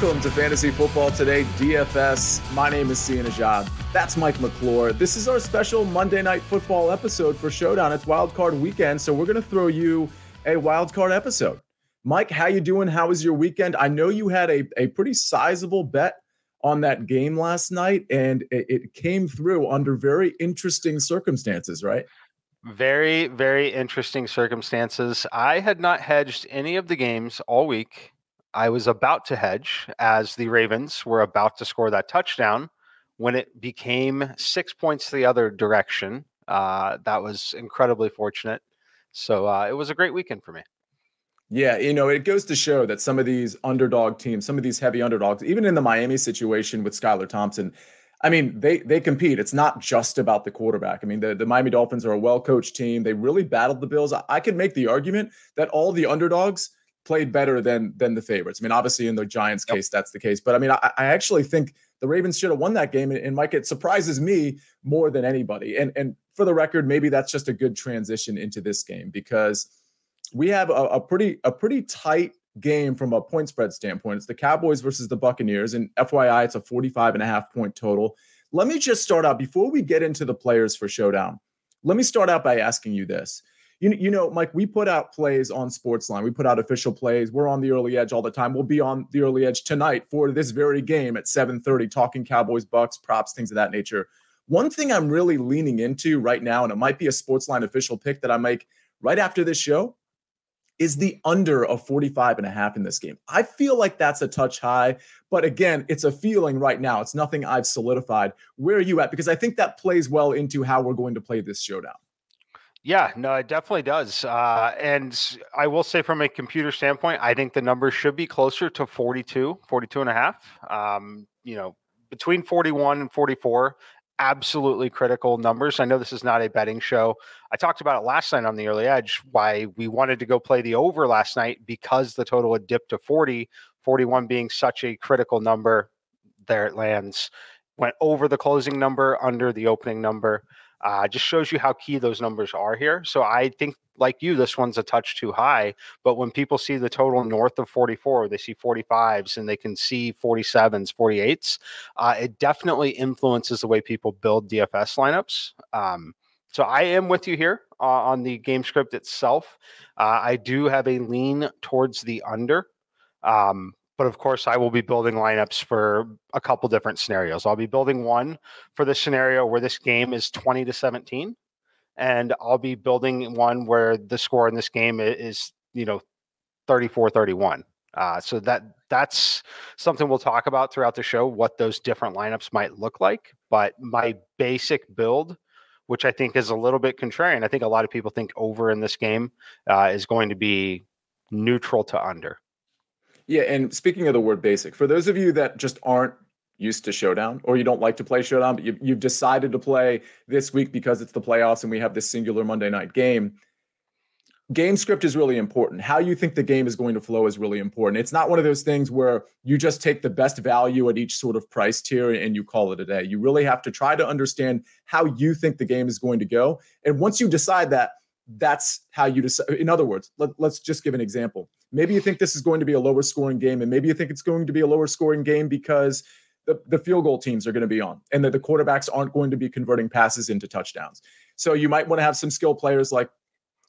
Welcome to Fantasy Football Today, DFS. My name is Sia Nejad. That's Mike McClure. This is our special Monday Night Football episode for Showdown. It's Wild Card Weekend, so we're going to throw you a Wild Card episode. Mike, how you doing? How was your weekend? I know you had a, a pretty sizable bet on that game last night, and it, it came through under very interesting circumstances, right? Very, very interesting circumstances. I had not hedged any of the games all week. I was about to hedge as the Ravens were about to score that touchdown when it became six points the other direction. Uh, that was incredibly fortunate. So uh, it was a great weekend for me. Yeah, you know, it goes to show that some of these underdog teams, some of these heavy underdogs, even in the Miami situation with Skylar Thompson, I mean, they they compete. It's not just about the quarterback. I mean, the, the Miami Dolphins are a well-coached team. They really battled the Bills. I, I could make the argument that all the underdogs played better than than the favorites. I mean, obviously in the Giants yep. case, that's the case. But I mean, I, I actually think the Ravens should have won that game. And, and Mike, it surprises me more than anybody. And and for the record, maybe that's just a good transition into this game because we have a, a pretty a pretty tight game from a point spread standpoint. It's the Cowboys versus the Buccaneers. And FYI, it's a 45 and a half point total. Let me just start out before we get into the players for showdown. Let me start out by asking you this you, you know, Mike, we put out plays on Sportsline. We put out official plays. We're on the early edge all the time. We'll be on the early edge tonight for this very game at 7:30, talking Cowboys, Bucks, props, things of that nature. One thing I'm really leaning into right now, and it might be a Sportsline official pick that I make right after this show, is the under of 45 and a half in this game. I feel like that's a touch high, but again, it's a feeling right now. It's nothing I've solidified. Where are you at? Because I think that plays well into how we're going to play this showdown. Yeah, no, it definitely does. Uh, and I will say from a computer standpoint, I think the numbers should be closer to 42, 42 and a half. Um, you know, between 41 and 44, absolutely critical numbers. I know this is not a betting show. I talked about it last night on the early edge, why we wanted to go play the over last night because the total had dipped to 40, 41 being such a critical number. There it lands. Went over the closing number, under the opening number. Uh, just shows you how key those numbers are here. So I think, like you, this one's a touch too high. But when people see the total north of 44, they see 45s and they can see 47s, 48s, uh, it definitely influences the way people build DFS lineups. Um, so I am with you here uh, on the game script itself. Uh, I do have a lean towards the under. Um, but of course, I will be building lineups for a couple different scenarios. I'll be building one for the scenario where this game is 20 to 17. And I'll be building one where the score in this game is, you know, 34 31. Uh, so that that's something we'll talk about throughout the show, what those different lineups might look like. But my basic build, which I think is a little bit contrarian, I think a lot of people think over in this game uh, is going to be neutral to under. Yeah, and speaking of the word basic, for those of you that just aren't used to Showdown or you don't like to play Showdown, but you, you've decided to play this week because it's the playoffs and we have this singular Monday night game, game script is really important. How you think the game is going to flow is really important. It's not one of those things where you just take the best value at each sort of price tier and you call it a day. You really have to try to understand how you think the game is going to go. And once you decide that, that's how you decide. In other words, let, let's just give an example maybe you think this is going to be a lower scoring game, and maybe you think it's going to be a lower scoring game because the, the field goal teams are going to be on and that the quarterbacks aren't going to be converting passes into touchdowns. So you might want to have some skill players like,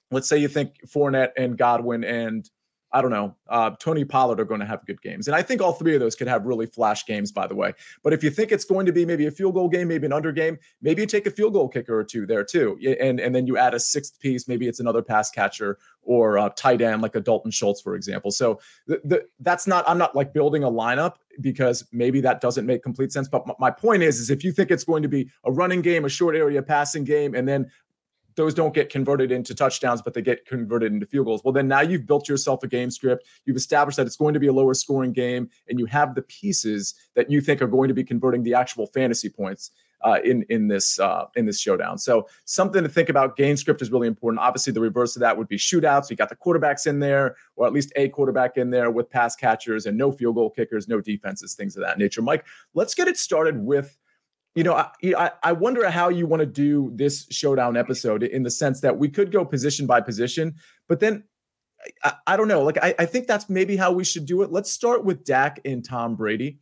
let's say you think Fournette and Godwin and I don't know, uh, Tony Pollard are going to have good games. And I think all three of those could have really flash games, by the way. But if you think it's going to be maybe a field goal game, maybe an under game, maybe you take a field goal kicker or two there too. And, and then you add a sixth piece, maybe it's another pass catcher or a tight end like a Dalton Schultz, for example. So that's not, I'm not like building a lineup because maybe that doesn't make complete sense. But my point is, is if you think it's going to be a running game, a short area passing game, and then those don't get converted into touchdowns, but they get converted into field goals. Well, then now you've built yourself a game script. You've established that it's going to be a lower scoring game, and you have the pieces that you think are going to be converting the actual fantasy points uh, in in this uh, in this showdown. So something to think about. Game script is really important. Obviously, the reverse of that would be shootouts. You got the quarterbacks in there, or at least a quarterback in there with pass catchers and no field goal kickers, no defenses, things of that nature. Mike, let's get it started with you know, I, I wonder how you want to do this showdown episode in the sense that we could go position by position, but then I, I don't know. Like, I, I think that's maybe how we should do it. Let's start with Dak and Tom Brady.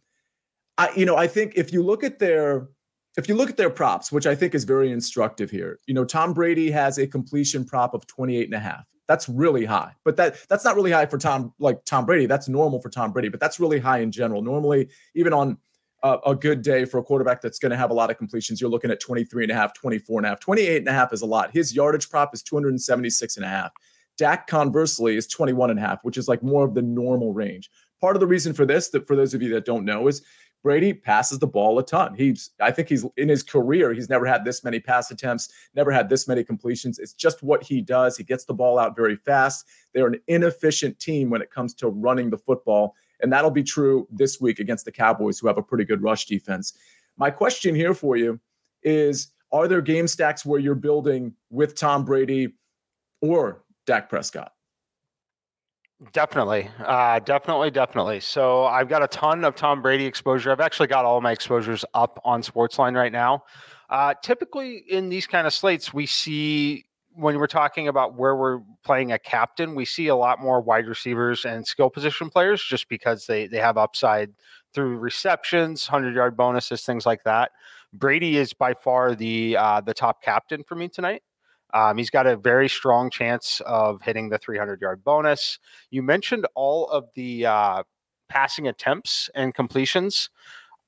I, you know, I think if you look at their, if you look at their props, which I think is very instructive here, you know, Tom Brady has a completion prop of 28 and a half. That's really high, but that that's not really high for Tom, like Tom Brady. That's normal for Tom Brady, but that's really high in general. Normally, even on a, a good day for a quarterback that's going to have a lot of completions, you're looking at 23 and a half, 24 and a half, 28 and a half is a lot. His yardage prop is 276 and a half. Dak conversely is 21 and a half, which is like more of the normal range. Part of the reason for this, that for those of you that don't know, is Brady passes the ball a ton. He's, I think he's in his career, he's never had this many pass attempts, never had this many completions. It's just what he does. He gets the ball out very fast. They're an inefficient team when it comes to running the football. And that'll be true this week against the Cowboys, who have a pretty good rush defense. My question here for you is Are there game stacks where you're building with Tom Brady or Dak Prescott? Definitely. Uh, definitely, definitely. So I've got a ton of Tom Brady exposure. I've actually got all my exposures up on Sportsline right now. Uh, typically, in these kind of slates, we see when we're talking about where we're playing a captain, we see a lot more wide receivers and skill position players just because they they have upside through receptions, hundred yard bonuses, things like that. Brady is by far the uh, the top captain for me tonight. Um, he's got a very strong chance of hitting the 300 yard bonus. You mentioned all of the uh, passing attempts and completions.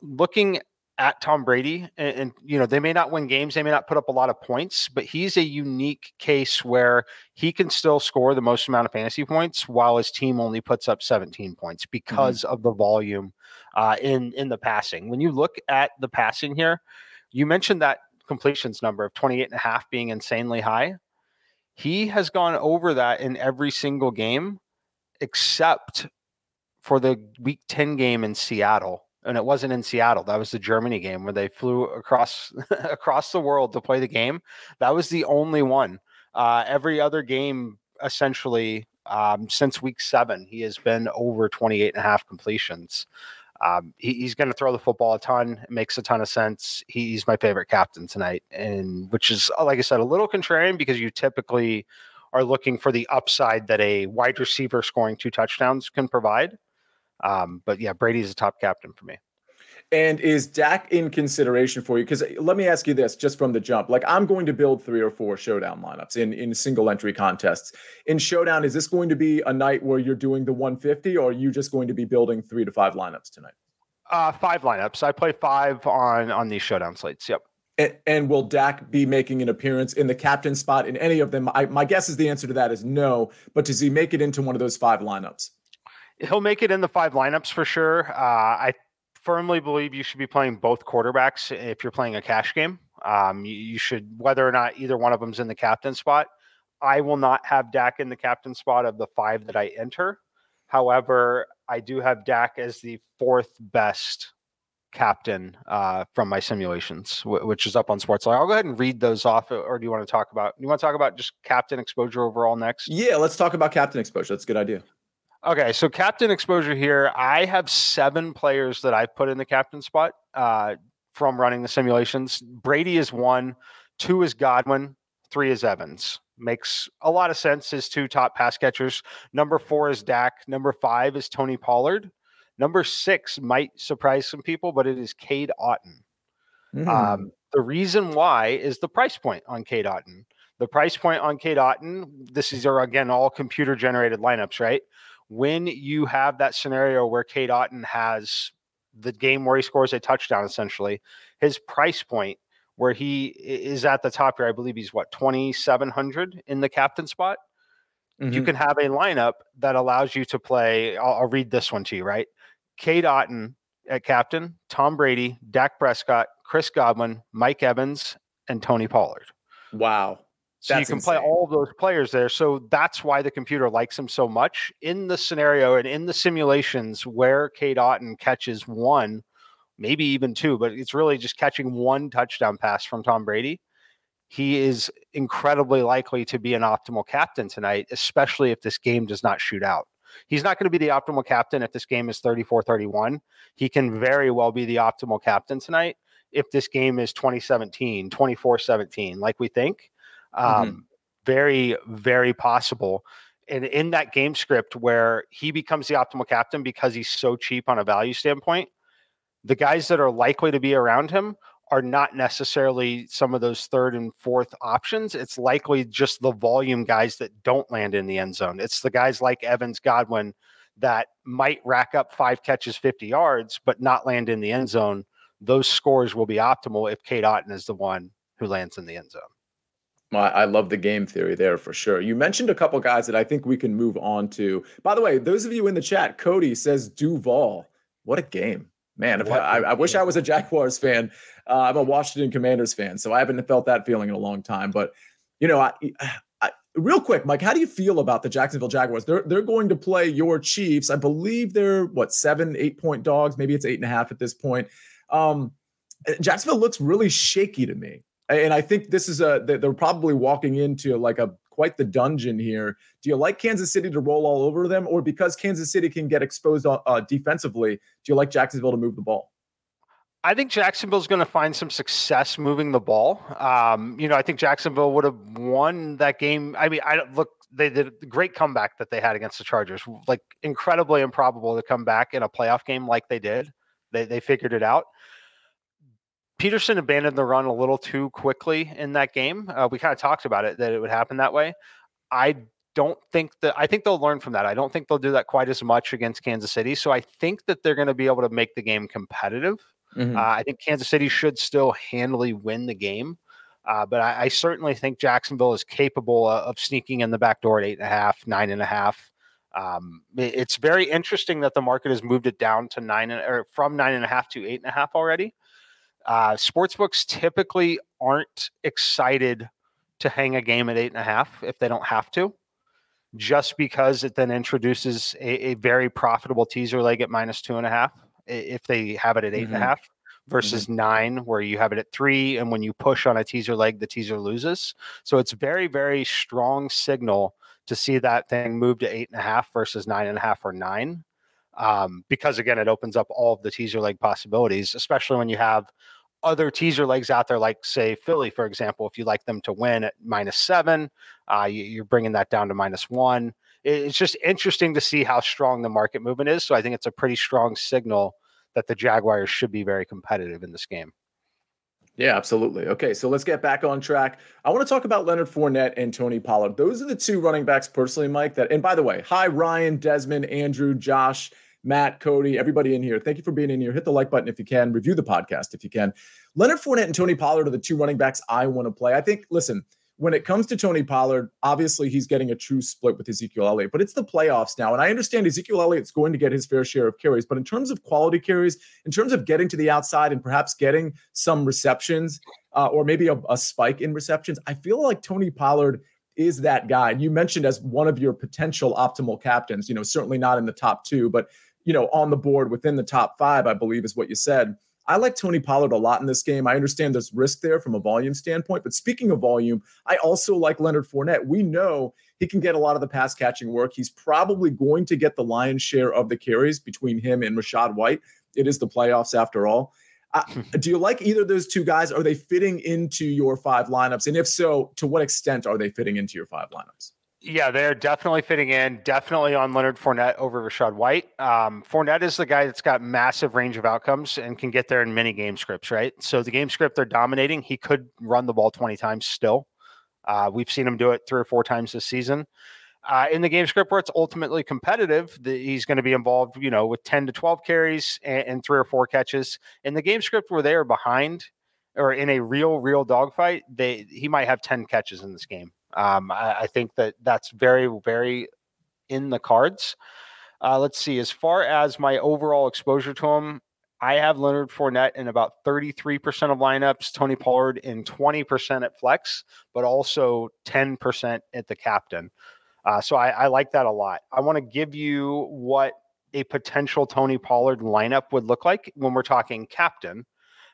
Looking at Tom Brady, and, and, you know they may not win games, they may not put up a lot of points, but he's a unique case where he can still score the most amount of fantasy points while his team only puts up 17 points mm-hmm. because mm-hmm. of the volume uh, in in the passing. When you look at the passing here, you mentioned that completions number of 28 and a half being insanely high. He has gone over that in every single game except for the week 10 game in Seattle and it wasn't in Seattle. That was the Germany game where they flew across across the world to play the game. That was the only one. Uh, every other game, essentially, um, since week seven, he has been over 28 and a half completions. Um, he, he's going to throw the football a ton. It makes a ton of sense. He's my favorite captain tonight, and which is, like I said, a little contrarian because you typically are looking for the upside that a wide receiver scoring two touchdowns can provide. Um, but yeah, Brady's a top captain for me. And is Dak in consideration for you? Because uh, let me ask you this just from the jump. Like, I'm going to build three or four showdown lineups in, in single entry contests. In showdown, is this going to be a night where you're doing the 150 or are you just going to be building three to five lineups tonight? Uh, five lineups. I play five on on these showdown slates. Yep. And, and, will Dak be making an appearance in the captain spot in any of them? I, my guess is the answer to that is no. But does he make it into one of those five lineups? He'll make it in the five lineups for sure. Uh, I firmly believe you should be playing both quarterbacks if you're playing a cash game. Um, you, you, should, whether or not either one of them's in the captain spot. I will not have Dak in the captain spot of the five that I enter. However, I do have Dak as the fourth best captain uh, from my simulations, w- which is up on Sportsline. I'll go ahead and read those off, or do you want to talk about? You want to talk about just captain exposure overall next? Yeah, let's talk about captain exposure. That's a good idea. Okay, so captain exposure here. I have seven players that I've put in the captain spot uh, from running the simulations. Brady is one, two is Godwin, three is Evans. Makes a lot of sense. His two top pass catchers. Number four is Dak. Number five is Tony Pollard. Number six might surprise some people, but it is Cade Otton. Mm. Um, the reason why is the price point on Cade Otton. The price point on Cade Otton, this is are again all computer generated lineups, right? When you have that scenario where Cade Otton has the game where he scores a touchdown, essentially, his price point where he is at the top here, I believe he's what, 2,700 in the captain spot. Mm-hmm. You can have a lineup that allows you to play. I'll, I'll read this one to you, right? Cade Otton at captain, Tom Brady, Dak Prescott, Chris Godwin, Mike Evans, and Tony Pollard. Wow. So that's you can insane. play all of those players there. So that's why the computer likes him so much. In the scenario and in the simulations where Cade Otton catches one, maybe even two, but it's really just catching one touchdown pass from Tom Brady. He is incredibly likely to be an optimal captain tonight, especially if this game does not shoot out. He's not going to be the optimal captain if this game is 34 31. He can very well be the optimal captain tonight if this game is 2017, 24 17, like we think. Um, mm-hmm. Very, very possible. And in that game script where he becomes the optimal captain because he's so cheap on a value standpoint, the guys that are likely to be around him are not necessarily some of those third and fourth options. It's likely just the volume guys that don't land in the end zone. It's the guys like Evans, Godwin that might rack up five catches, 50 yards, but not land in the end zone. Those scores will be optimal if Cade Otton is the one who lands in the end zone. I love the game theory there for sure. You mentioned a couple guys that I think we can move on to. By the way, those of you in the chat, Cody says Duval. What a game, man! I, I, I, wish I was a Jaguars fan. Uh, I'm a Washington Commanders fan, so I haven't felt that feeling in a long time. But you know, I, I, real quick, Mike, how do you feel about the Jacksonville Jaguars? They're they're going to play your Chiefs. I believe they're what seven, eight point dogs. Maybe it's eight and a half at this point. Um, Jacksonville looks really shaky to me. And I think this is a they're probably walking into like a quite the dungeon here. Do you like Kansas City to roll all over them, or because Kansas City can get exposed uh, uh defensively, do you like Jacksonville to move the ball? I think Jacksonville's going to find some success moving the ball. Um, you know, I think Jacksonville would have won that game. I mean, I look. They did a great comeback that they had against the Chargers. Like incredibly improbable to come back in a playoff game like they did. They they figured it out. Pederson abandoned the run a little too quickly in that game. Uh, we kind of talked about it that it would happen that way. I don't think that I think they'll learn from that. I don't think they'll do that quite as much against Kansas City. So I think that they're going to be able to make the game competitive. Mm-hmm. Uh, I think Kansas City should still handily win the game. Uh, but I, I, certainly think Jacksonville is capable of, of, sneaking in the back door at eight and a half, nine and a half. Um, it, it's very interesting that the market has moved it down to nine and, or from nine and a half to eight and a half already. Uh, sportsbooks typically aren't excited to hang a game at eight and a half if they don't have to, just because it then introduces a, a very profitable teaser leg at minus two and a half if they have it at 8 mm-hmm. and a mm-hmm. half versus mm-hmm. nine where you have it at three and when you push on a teaser leg the teaser loses so it's very very strong signal to see that thing move to eight and a half versus nine and a half or nine um, because again, it opens up all of the teaser leg possibilities, especially when you have other teaser legs out there, like say Philly, for example. If you like them to win at minus seven, uh, you, are bringing that down to minus one. It's just interesting to see how strong the market movement is. So I think it's a pretty strong signal that the Jaguars should be very competitive in this game. Yeah, absolutely. Okay, so let's get back on track. I want to talk about Leonard Fournette and Tony Pollard. Those are the two running backs, personally, Mike. That and by the way, hi Ryan, Desmond, Andrew, Josh. Matt, Cody, everybody in here. Thank you for being in here. Hit the like button if you can. Review the podcast if you can. Leonard Fournette and Tony Pollard are the two running backs I want to play. I think, listen, when it comes to Tony Pollard, obviously he's getting a true split with Ezekiel Elliott, but it's the playoffs now. And I understand Ezekiel Elliott's going to get his fair share of carries, but in terms of quality carries, in terms of getting to the outside and perhaps getting some receptions uh, or maybe a, a spike in receptions, I feel like Tony Pollard is that guy. And you mentioned as one of your potential optimal captains, you know, certainly not in the top two, but you know, on the board within the top five, I believe is what you said. I like Tony Pollard a lot in this game. I understand there's risk there from a volume standpoint, but speaking of volume, I also like Leonard Fournette. We know he can get a lot of the pass catching work. He's probably going to get the lion's share of the carries between him and Rachaad White. It is the playoffs after all. Uh, do you like either of those two guys? Are they fitting into your five lineups? And if so, to what extent are they fitting into your five lineups? Yeah, they're definitely fitting in. Definitely on Leonard Fournette over Rachaad White. Um, Fournette is the guy that's got massive range of outcomes and can get there in many game scripts, right? So the game script they're dominating, he could run the ball 20 times still. Uh, we've seen him do it three or four times this season. Uh, in the game script where it's ultimately competitive, the, he's going to be involved, you know, with 10 to 12 carries and, and, three or four catches. In the game script where they are behind or in a real, real dogfight, they he might have 10 catches in this game. Um, I, I, think that that's very, very in the cards. Uh, let's see. As far as my overall exposure to him, I have Leonard Fournette in about 33% of lineups, Tony Pollard in 20% at flex, but also 10% at the captain. Uh, so I, I like that a lot. I want to give you what a potential Tony Pollard lineup would look like when we're talking captain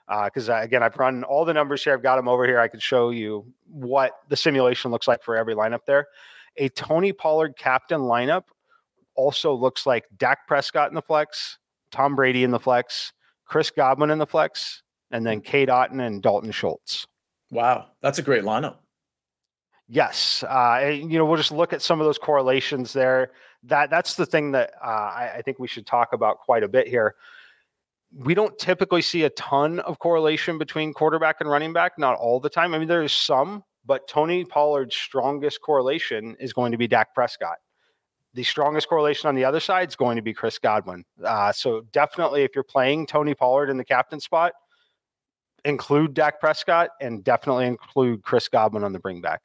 because uh, uh, again, I've run all the numbers here. I've got them over here. I can show you what the simulation looks like for every lineup there. A Tony Pollard captain lineup also looks like Dak Prescott in the flex, Tom Brady in the flex, Chris Godwin in the flex, and then Cade Otton and Dalton Schultz. Wow, that's a great lineup. Yes, uh, you know we'll just look at some of those correlations there. That that's the thing that uh, I, I think we should talk about quite a bit here we don't typically see a ton of correlation between quarterback and running back, not all the time. I mean, there is some, but Tony Pollard's strongest correlation is going to be Dak Prescott. The strongest correlation on the other side is going to be Chris Godwin. Uh, so definitely, if you're playing Tony Pollard in the captain spot, include Dak Prescott and definitely include Chris Godwin on the bring back.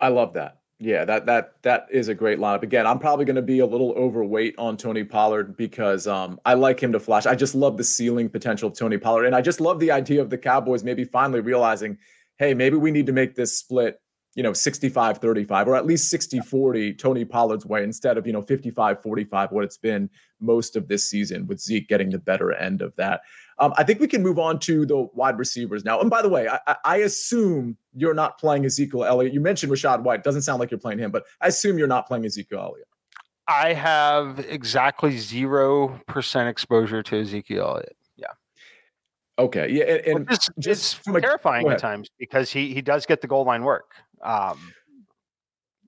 I love that. Yeah, that that that is a great lineup. Again, I'm probably going to be a little overweight on Tony Pollard because um, I like him to flash. I just love the ceiling potential of Tony Pollard, and I just love the idea of the Cowboys maybe finally realizing, hey, maybe we need to make this split, you know, 65 35 or at least 60 40 Tony Pollard's way instead of, you know, 55 45, what it's been most of this season with Zeke getting the better end of that. Um, I think we can move on to the wide receivers now. And by the way, I, I, assume you're not playing Ezekiel Elliott. You mentioned Rachaad White. Doesn't sound like you're playing him, but I assume you're not playing Ezekiel Elliott. I have exactly zero percent exposure to Ezekiel Elliott. Yeah. Okay. Yeah, and, and it's, just it's terrifying at times because he he does get the goal line work. Um,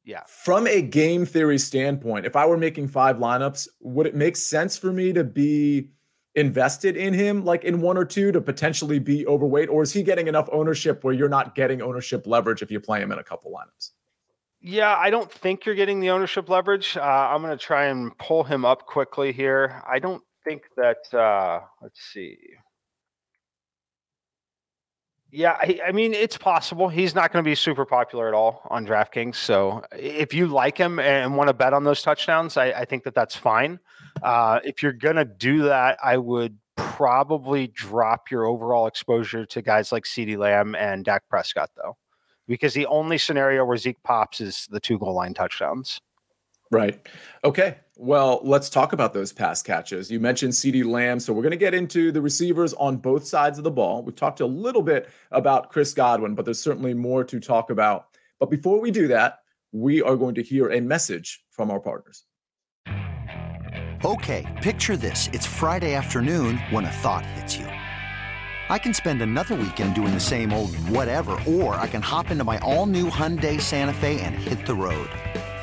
yeah. From a game theory standpoint, if I were making five lineups, would it make sense for me to be invested in him like in one or two to potentially be overweight? Or is he getting enough ownership where you're not getting ownership leverage if you play him in a couple lineups? Yeah i don't think you're getting the ownership leverage. Uh, i'm going to try and pull him up quickly here. I don't think that uh, let's see yeah, I, I, mean it's possible. He's not going to be super popular at all on DraftKings. So if you like him and want to bet on those touchdowns, I, I think that that's fine. Uh, if you're going to do that, I would probably drop your overall exposure to guys like CeeDee Lamb and Dak Prescott, though, because the only scenario where Zeke pops is the two goal line touchdowns. Right. Okay. Well, let's talk about those pass catches. You mentioned CeeDee Lamb. So we're going to get into the receivers on both sides of the ball. We've talked a little bit about Chris Godwin, but there's certainly more to talk about. But before we do that, we are going to hear a message from our partners. Okay, picture this. It's Friday afternoon when a thought hits you. I can spend another weekend doing the same old whatever, or I can hop into my all new Hyundai Santa Fe and hit the road.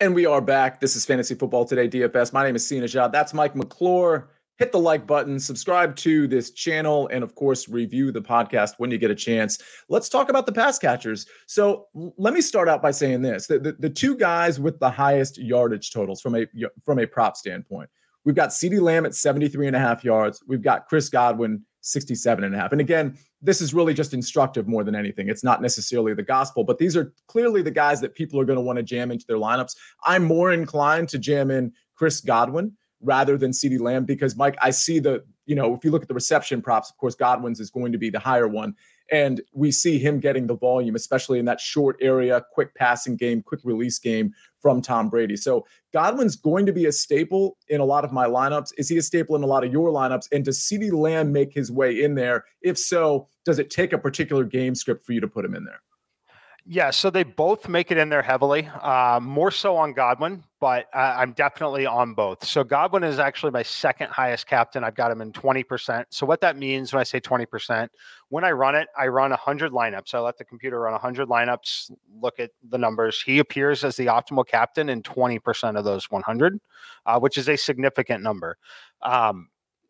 And we are back. This is Fantasy Football Today DFS. My name is Sia Nejad. That's Mike McClure hit the like button, subscribe to this channel, and of course, review the podcast when you get a chance. Let's talk about the pass catchers. So let me start out by saying this: the, the, the two guys with the highest yardage totals from a from a prop standpoint. We've got CeeDee Lamb at 73 and a half yards. We've got Chris Godwin 67 and a half. And again, this is really just instructive more than anything. It's not necessarily the gospel, but these are clearly the guys that people are going to want to jam into their lineups. I'm more inclined to jam in Chris Godwin rather than CeeDee Lamb because Mike, I see the, you know, if you look at the reception props, of course, Godwin's is going to be the higher one. And we see him getting the volume, especially in that short area, quick passing game, quick release game from Tom Brady. So Godwin's going to be a staple in a lot of my lineups. Is he a staple in a lot of your lineups? And does CeeDee Lamb make his way in there? If so, does it take a particular game script for you to put him in there? Yeah, so they both make it in there heavily, uh, more so on Godwin, but uh, I'm definitely on both. So Godwin is actually my second highest captain. I've got him in 20%. So what that means when I say 20%, when I run it, I run 100 lineups. I let the computer run 100 lineups, look at the numbers. He appears as the optimal captain in 20% of those 100, uh, which is a significant number. Um,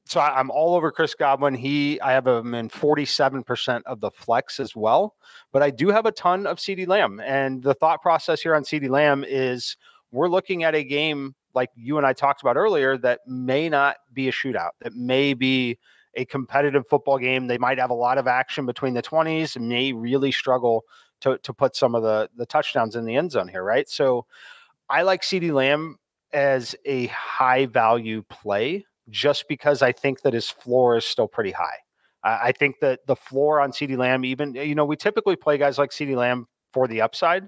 so I, am all over Chris Godwin. He, I have him in 47% of the flex as well, but I do have a ton of CeeDee Lamb. And the thought process here on CeeDee Lamb is we're looking at a game like you and I talked about earlier that may not be a shootout, that may be a competitive football game. They might have a lot of action between the 20s and may really struggle to, to put some of the, the touchdowns in the end zone here, right? So I like CeeDee Lamb as a high value play just because I think that his floor is still pretty high. I think that the floor on CeeDee Lamb, even, you know, we typically play guys like CeeDee Lamb for the upside.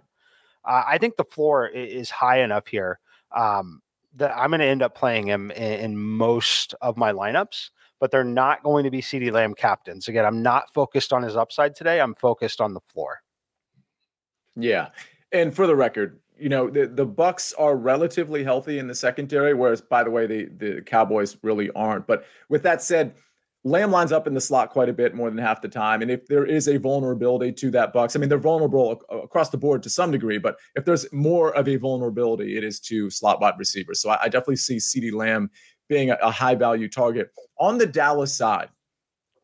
Uh, I think the floor is high enough here um, that I'm going to end up playing him in, in, most of my lineups, but they're not going to be CeeDee Lamb captains. Again, I'm not focused on his upside today. I'm focused on the floor. Yeah. And for the record, you know the, the bucks are relatively healthy in the secondary whereas by the way the the cowboys really aren't. But with that said lamb lines up in the slot quite a bit more than half the time. And if there is a vulnerability to that bucks i mean they're vulnerable across the board to some degree but if there's more of a vulnerability it is to slot wide receivers. So i, I definitely see CeeDee lamb being a, a high value target. On the dallas side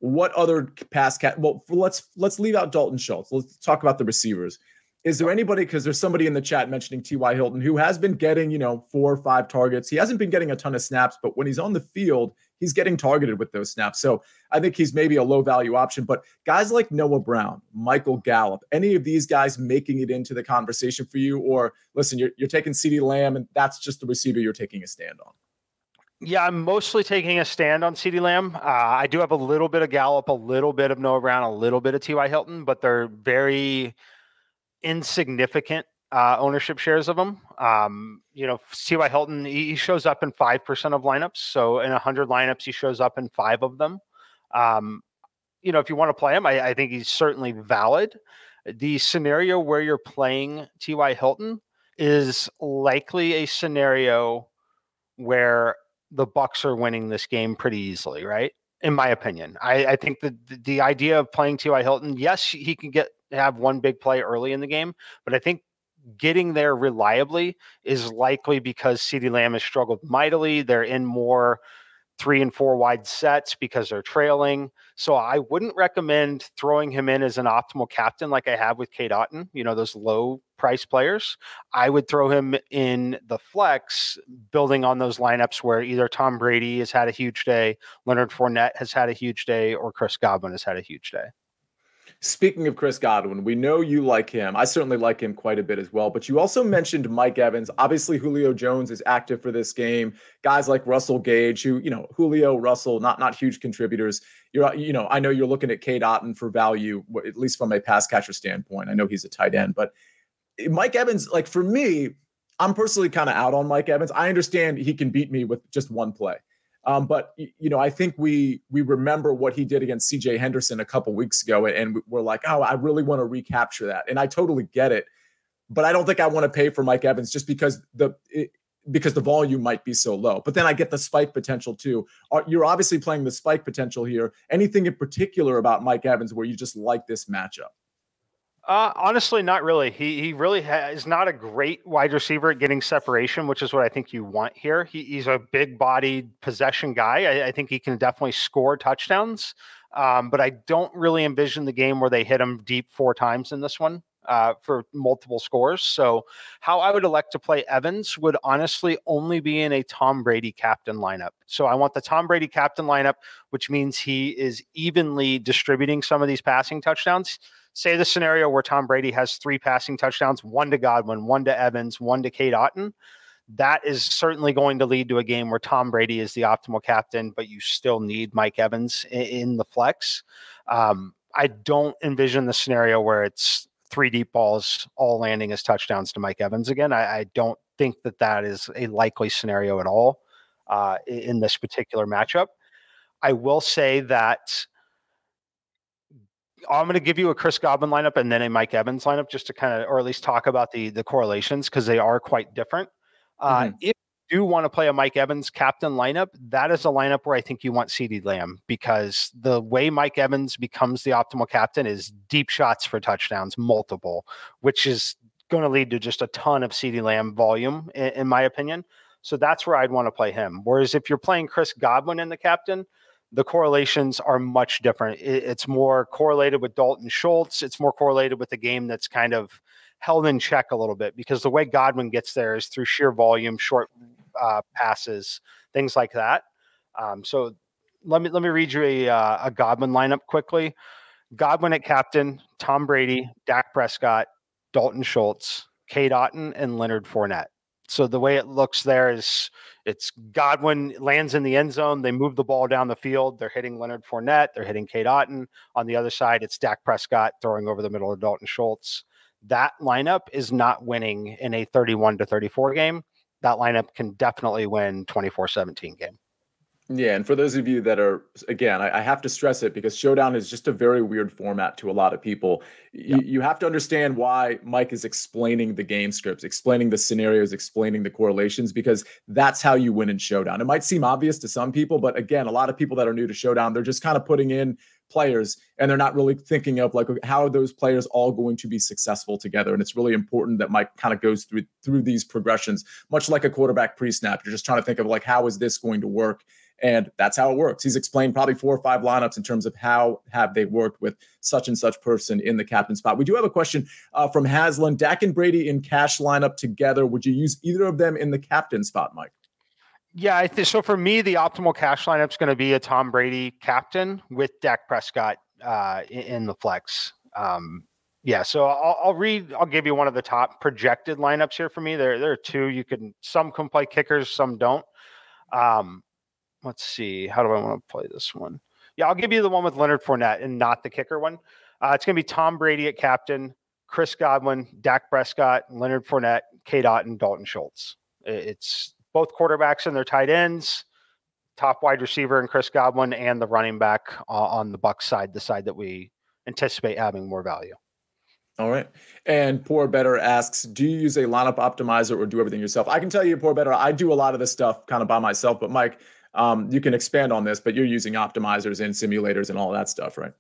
what other pass cat well let's let's leave out dalton schultz. Let's talk about the receivers is there anybody, because there's somebody in the chat mentioning T.Y. Hilton who has been getting, you know, four or five targets. He hasn't been getting a ton of snaps, but when he's on the field, he's getting targeted with those snaps. So I think he's maybe a low value option. But guys like Noah Brown, Michael Gallup, any of these guys making it into the conversation for you? Or listen, you're, you're taking CeeDee Lamb, and that's just the receiver you're taking a stand on. Yeah, I'm mostly taking a stand on CeeDee Lamb. Uh, I do have a little bit of Gallup, a little bit of Noah Brown, a little bit of T.Y. Hilton, but they're very insignificant uh, ownership shares of him. Um, you know, T.Y. Hilton, he, shows up in 5% of lineups. So in a 100 lineups, he shows up in five of them. Um, you know, if you want to play him, I, I think he's certainly valid. The scenario where you're playing T.Y. Hilton is likely a scenario where the Bucks are winning this game pretty easily, right? In my opinion, I, I think the the idea of playing T.Y. Hilton, yes, he can get have one big play early in the game, but I think getting there reliably is likely because CeeDee Lamb has struggled mightily. They're in more three and four wide sets because they're trailing. So I wouldn't recommend throwing him in as an optimal captain like I have with Cade Otton, you know, those low price players. I would throw him in the flex, building on those lineups where either Tom Brady has had a huge day, Leonard Fournette has had a huge day, or Chris Godwin has had a huge day. Speaking of Chris Godwin, we know you like him. I certainly like him quite a bit as well. But you also mentioned Mike Evans. Obviously, Julio Jones is active for this game. Guys like Russell Gage, who you know, Julio, Russell, not not huge contributors. You're, uh, you know, I know you're looking at Cade Otton for value, at least from a pass catcher standpoint. I know he's a tight end, but Mike Evans, like for me, I'm personally kind of out on Mike Evans. I understand he can beat me with just one play. Um, but you know, I think we we remember what he did against C.J. Henderson a couple weeks ago, and we're like, oh, I really want to recapture that, and I totally get it. But I don't think I want to pay for Mike Evans just because the it, because the volume might be so low. But then I get the spike potential too. You're obviously playing the spike potential here. Anything in particular about Mike Evans where you just like this matchup? Uh, honestly, not really. He he really ha- is not a great wide receiver at getting separation, which is what I think you want here. He, he's a big bodied possession guy. I, I, think he can definitely score touchdowns, um, but I don't really envision the game where they hit him deep four times in this one. uh, for multiple scores. So, how I would elect to play Evans would honestly only be in a Tom Brady captain lineup. So, I want the Tom Brady captain lineup, which means he is evenly distributing some of these passing touchdowns. Say the scenario where Tom Brady has three passing touchdowns one to Godwin, one to Evans, one to Cade Otton that is certainly going to lead to a game where Tom Brady is the optimal captain, but you still need Mike Evans in, in the flex. Um, I don't envision the scenario where it's three deep balls all landing as touchdowns to Mike Evans again. I, I don't think that that is a likely scenario at all uh, in this particular matchup. I will say that I'm going to give you a Chris Godwin lineup and then a Mike Evans lineup just to kind of, or at least talk about the the correlations because they are quite different. Uh, mm-hmm. If you do want to play a Mike Evans captain lineup, that is a lineup where I think you want CeeDee Lamb because the way Mike Evans becomes the optimal captain is deep shots for touchdowns, multiple, which is going to lead to just a ton of CeeDee Lamb volume, in, in my opinion. So that's where I'd want to play him. Whereas if you're playing Chris Godwin in the captain, the correlations are much different. it's more correlated with Dalton Schultz. It's more correlated with the game that's kind of held in check a little bit because the way Godwin gets there is through sheer volume, short uh, passes, things like that. Um, so let me let me read you a uh, a Godwin lineup quickly. Godwin at captain, Tom Brady, Dak Prescott, Dalton Schultz, Kate Otton, and Leonard Fournette. So the way it looks there is it's Godwin lands in the end zone. They move the ball down the field. They're hitting Leonard Fournette. They're hitting Kate Otton. On the other side, it's Dak Prescott throwing over the middle of Dalton Schultz that lineup is not winning in a 31 to 34 game. That lineup can definitely win 24 17 game. Yeah, and for those of you that are, again, I, I, have to stress it because Showdown is just a very weird format to a lot of people. You, you have to understand why Mike is explaining the game scripts, explaining the scenarios, explaining the correlations, because that's how you win in Showdown. It might seem obvious to some people, but again, a lot of people that are new to Showdown, they're just kind of putting in players and they're not really thinking of like how are those players all going to be successful together and it's really important that mike kind of goes through through these progressions much like a quarterback pre-snap you're just trying to think of like how is this going to work and that's how it works he's explained probably four or five lineups in terms of how have they worked with such and such person in the captain spot we do have a question uh, from haslan dak and brady in cash lineup together would you use either of them in the captain spot mike yeah, I th- so for me, the optimal cash lineup is going to be a Tom Brady captain with Dak Prescott uh, in, in, the flex. Um, yeah, so I'll, I'll, read. I'll give you one of the top projected lineups here for me. There, there are two. You can some can play kickers, some don't. Um, let's see. How do I want to play this one? Yeah, I'll give you the one with Leonard Fournette and not the kicker one. Uh, it's going to be Tom Brady at captain, Chris Godwin, Dak Prescott, Leonard Fournette, Cade and Dalton Schultz. It's both quarterbacks and their tight ends, top wide receiver and Chris Godwin, and the running back uh, on the Buck side, the side that we anticipate having more value. All right. And Poor Better asks, do you use a lineup optimizer or do everything yourself? I can tell you, Poor Better, I do a lot of this stuff kind of by myself. But Mike, um, you can expand on this, but you're using optimizers and simulators and all that stuff, right?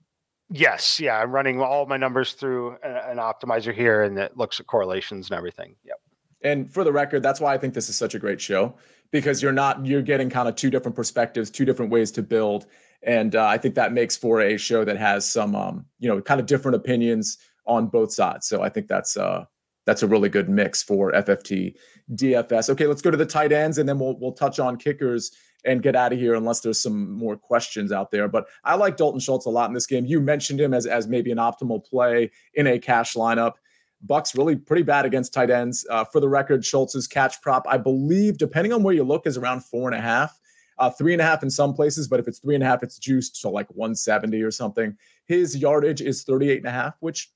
Yes. Yeah. I'm running all my numbers through an optimizer here and it looks at correlations and everything. Yep. And for the record, that's why I think this is such a great show because you're not you're getting kind of two different perspectives, two different ways to build, and uh, I think that makes for a show that has some um, you know kind of different opinions on both sides. So I think that's uh, that's a really good mix for FFT DFS. Okay, let's go to the tight ends and then we'll we'll touch on kickers and get out of here unless there's some more questions out there. But I like Dalton Schultz a lot in this game. You mentioned him as as maybe an optimal play in a cash lineup. Bucks really pretty bad against tight ends. Uh, for the record, Schultz's catch prop, I believe, depending on where you look, is around four and a half, uh, three and a half in some places. But if it's three and a half, it's juiced to like 170 or something. His yardage is 38 and a half, which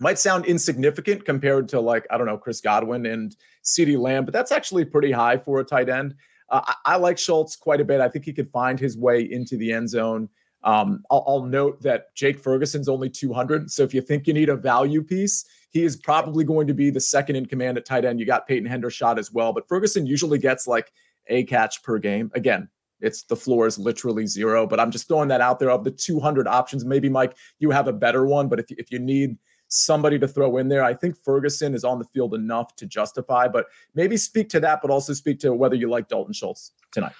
might sound insignificant compared to like I don't know Chris Godwin and CeeDee Lamb, but that's actually pretty high for a tight end. Uh, I, I, like Schultz quite a bit. I think he could find his way into the end zone. Um, I'll, I'll note that Jake Ferguson's only 200, so if you think you need a value piece, he is probably going to be the second in command at tight end. You got Peyton Hendershot as well, but Ferguson usually gets like a catch per game. Again, it's the floor is literally zero, but I'm just throwing that out there of the 200 options. Maybe Mike, you have a better one, but if if you need somebody to throw in there, I think Ferguson is on the field enough to justify. But maybe speak to that, but also speak to whether you like Dalton Schultz tonight.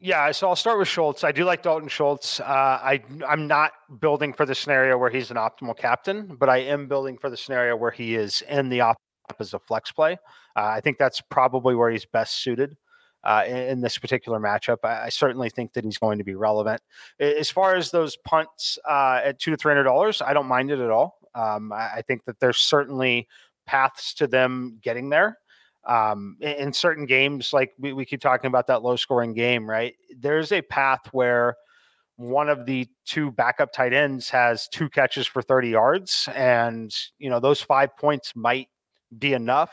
Yeah, so I'll start with Schultz. I do like Dalton Schultz. Uh, I I'm not building for the scenario where he's an optimal captain, but I am building for the scenario where he is in the op as a flex play. Uh, I think that's probably where he's best suited uh, in, in, this particular matchup. I, I, certainly think that he's going to be relevant. As far as those punts uh, at two to three hundred dollars, I don't mind it at all. Um, I, I think that there's certainly paths to them getting there um, in, certain games, like we, we keep talking about that low scoring game, right? There's a path where one of the two backup tight ends has two catches for 30 yards. And, you know, those five points might be enough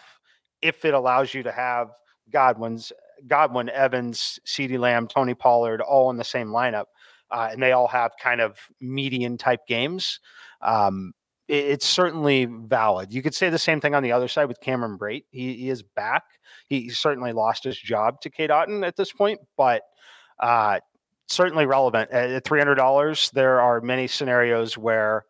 if it allows you to have Godwin's Godwin, Evans, CeeDee Lamb, Tony Pollard all in the same lineup. Uh, and they all have kind of median type games. Um, it's certainly valid. You could say the same thing on the other side with Cameron Brate. He, he is back. He certainly lost his job to Cade Otton at this point, but uh, certainly relevant. At $300, there are many scenarios where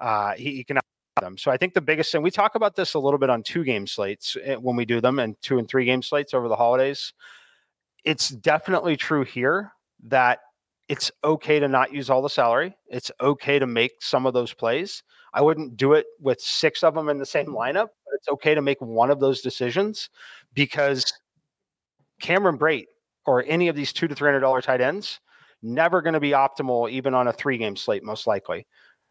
uh, he, he can them. So I think the biggest thing we talk about this a little bit on two game slates eh, when we do them and two and three game slates over the holidays. It's definitely true here that it's okay to not use all the salary. It's okay to make some of those plays. I wouldn't do it with six of them in the same mm-hmm. lineup, but it's okay to make one of those decisions because Cameron Brate or any of these two to three hundred dollar tight ends never going to be optimal even on a three game slate, most likely.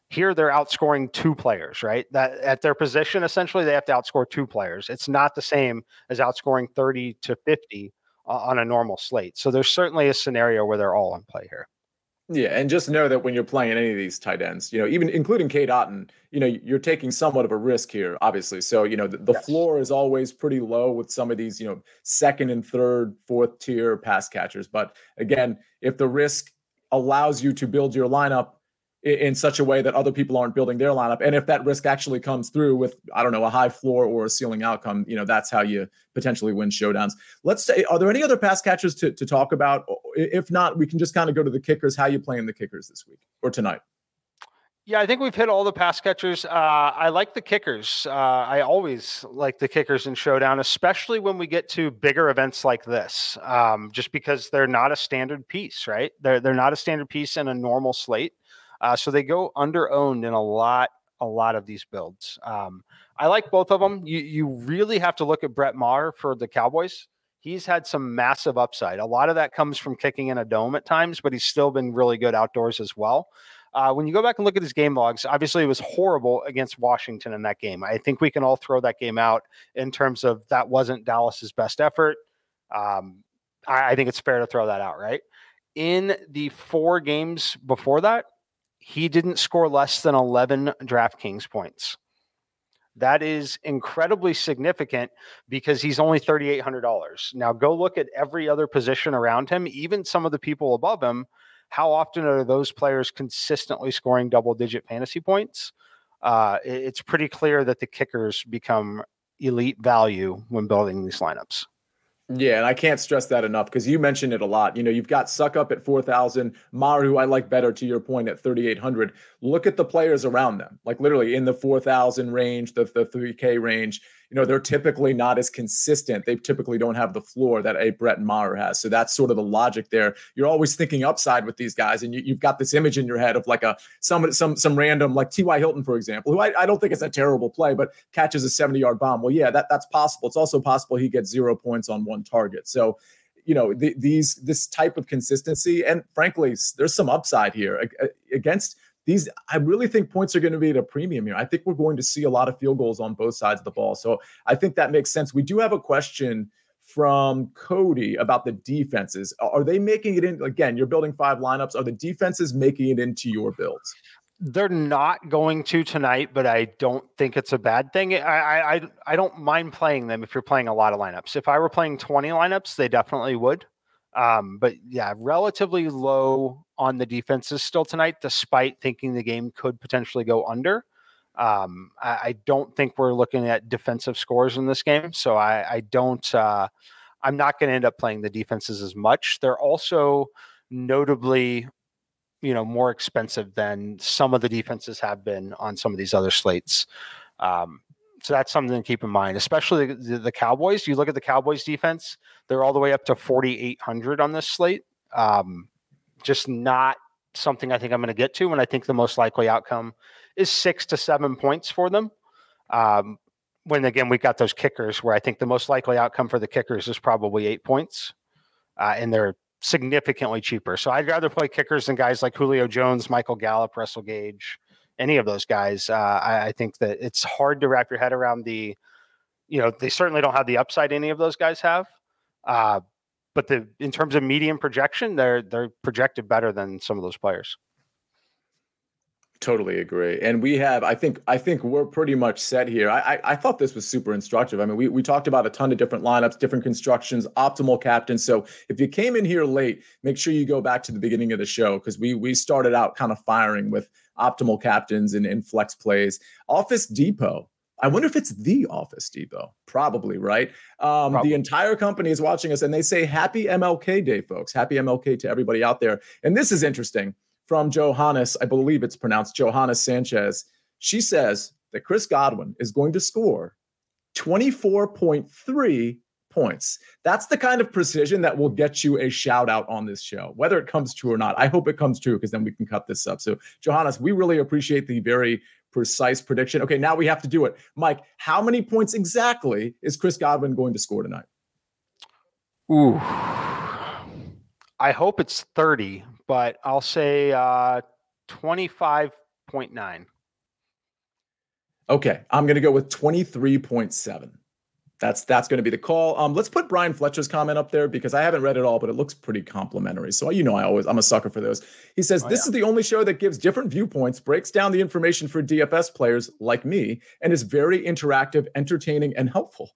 Here they're outscoring two players, right? That at their position, essentially they have to outscore two players. It's not the same as outscoring 30 to 50 on a normal slate. So there's certainly a scenario where they're all in play here. Yeah, and just know that when you're playing any of these tight ends, you know, even including Cade Otton, you know, you're taking somewhat of a risk here, obviously. So, you know, the, the yes. floor is always pretty low with some of these, you know, second and third, fourth tier pass catchers. But again, if the risk allows you to build your lineup in such a way that other people aren't building their lineup. And if that risk actually comes through with, I don't know, a high floor or a ceiling outcome, you know, that's how you potentially win showdowns. Let's say, are there any other pass catchers to, to talk about? If not, we can just kind of go to the kickers. How you playing the kickers this week or tonight? Yeah, I think we've hit all the pass catchers. Uh, I like the kickers. Uh, I always like the kickers in Showdown, especially when we get to bigger events like this, um, just because they're not a standard piece, right? They're, they're not a standard piece in a normal slate. Uh, so they go under owned in a lot, a lot of these builds. Um, I like both of them. You you really have to look at Brett Maher for the Cowboys. He's had some massive upside. A lot of that comes from kicking in a dome at times, but he's still been really good outdoors as well. Uh, when you go back and look at his game logs, obviously it was horrible against Washington in that game. I think we can all throw that game out in terms of that wasn't Dallas's best effort. Um, I, I think it's fair to throw that out, right? In the four games before that, he didn't score less than 11 DraftKings points. That is incredibly significant because he's only $3,800. Now, go look at every other position around him, even some of the people above him. How often are those players consistently scoring double digit fantasy points? Uh, it's pretty clear that the kickers become elite value when building these lineups. Yeah, and I can't stress that enough because you mentioned it a lot. You know, you've got Succop at 4,000, Maher, I like better to your point at 3,800. Look at the players around them, like literally in the 4,000 range, the, the 3K range you know, they're typically not as consistent. They typically don't have the floor that a Brett Maher has. So that's sort of the logic there. You're always thinking upside with these guys, and you, have got this image in your head of like a some some some random like T.Y. Hilton, for example, who I, I don't think is a terrible play, but catches a 70 yard bomb. Well, yeah, that that's possible. It's also possible he gets zero points on one target. So you know the, these this type of consistency and frankly there's some upside here against these I really think points are going to be at a premium here. I think we're going to see a lot of field goals on both sides of the ball. So I think that makes sense. We do have a question from Cody about the defenses. Are they making it in again? You're building five lineups. Are the defenses making it into your builds? They're not going to tonight, but I don't think it's a bad thing. I I I don't mind playing them if you're playing a lot of lineups. If I were playing 20 lineups, they definitely would. Um, but yeah, relatively low on the defenses still tonight, despite thinking the game could potentially go under. Um, I, I, don't think we're looking at defensive scores in this game, so I, I don't. Uh, I'm not going to end up playing the defenses as much. They're also notably, you know, more expensive than some of the defenses have been on some of these other slates. Um, so that's something to keep in mind, especially the, the, Cowboys. You look at the Cowboys defense; they're all the way up to 4,800 on this slate. Um, just not something I think I'm going to get to. And I think the most likely outcome is six to seven points for them. Um, when again, we got those kickers where I think the most likely outcome for the kickers is probably eight points. Uh, and they're significantly cheaper. So I'd rather play kickers than guys like Julio Jones, Michael Gallup, Russell Gage, any of those guys. Uh, I, I, think that it's hard to wrap your head around the, you know, they certainly don't have the upside any of those guys have. Uh, but the in terms of medium projection, they're they're projected better than some of those players. Totally agree. And we have, I think, I think we're pretty much set here. I, I, I, thought this was super instructive. I mean, we, we talked about a ton of different lineups, different constructions, optimal captains. So if you came in here late, make sure you go back to the beginning of the show because we we started out kind of firing with optimal captains and, and flex plays. Office Depot. I wonder if it's the Office Depot. Probably, right? Um, Probably. The entire company is watching us and they say, Happy MLK Day, folks. Happy MLK to everybody out there. And this is interesting from Johannes, I believe it's pronounced Johannes Sanchez. She says that Chris Godwin is going to score 24.3 points. That's the kind of precision that will get you a shout out on this show, whether it comes true or not. I hope it comes true because then we can cut this up. So, Johannes, we really appreciate the very precise prediction. Okay, now we have to do it. Mike, how many points exactly is Chris Godwin going to score tonight? Ooh. I hope it's 30, but I'll say uh, 25.9. Okay, I'm going to go with 23.7. That's that's going to be the call. Um, let's put Brian Fletcher's comment up there because I haven't read it all, but it looks pretty complimentary. So you know, I always I'm a sucker for those. He says oh, this yeah. is the only show that gives different viewpoints, breaks down the information for DFS players like me, and is very interactive, entertaining, and helpful.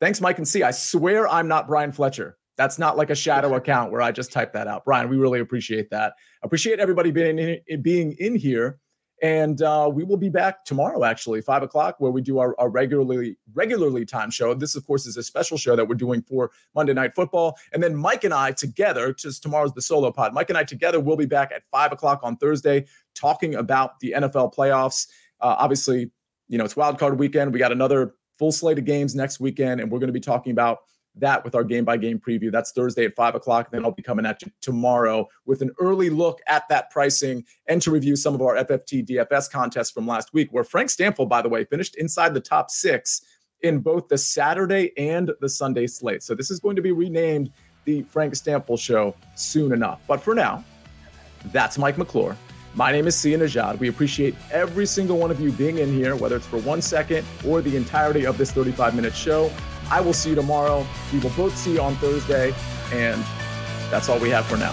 Thanks, Mike and C. I swear I'm not Brian Fletcher. That's not like a shadow account where I just type that out. Brian, we really appreciate that. Appreciate everybody being in, being in here. And uh, we will be back tomorrow, actually, five o'clock, where we do our, our regularly regularly time show. This, of course, is a special show that we're doing for Monday Night Football. And then Mike and I together, just tomorrow's the solo pod. Mike and I together will be back at five o'clock on Thursday, talking about the NFL playoffs. Uh, obviously, you know it's Wild Card Weekend. We got another full slate of games next weekend, and we're going to be talking about that with our game by game preview. That's Thursday at five o'clock. Then I'll be coming at you tomorrow with an early look at that pricing and to review some of our FFT DFS contests from last week, where Frank Stampfl, by the way, finished inside the top six in both the Saturday and the Sunday slate. So this is going to be renamed the Frank Stampfl Show soon enough. But for now, that's Mike McClure. My name is Sia Nejad. We appreciate every single one of you being in here, whether it's for one second or the entirety of this 35 minute show. I will see you tomorrow. We will both see you on Thursday. And that's all we have for now.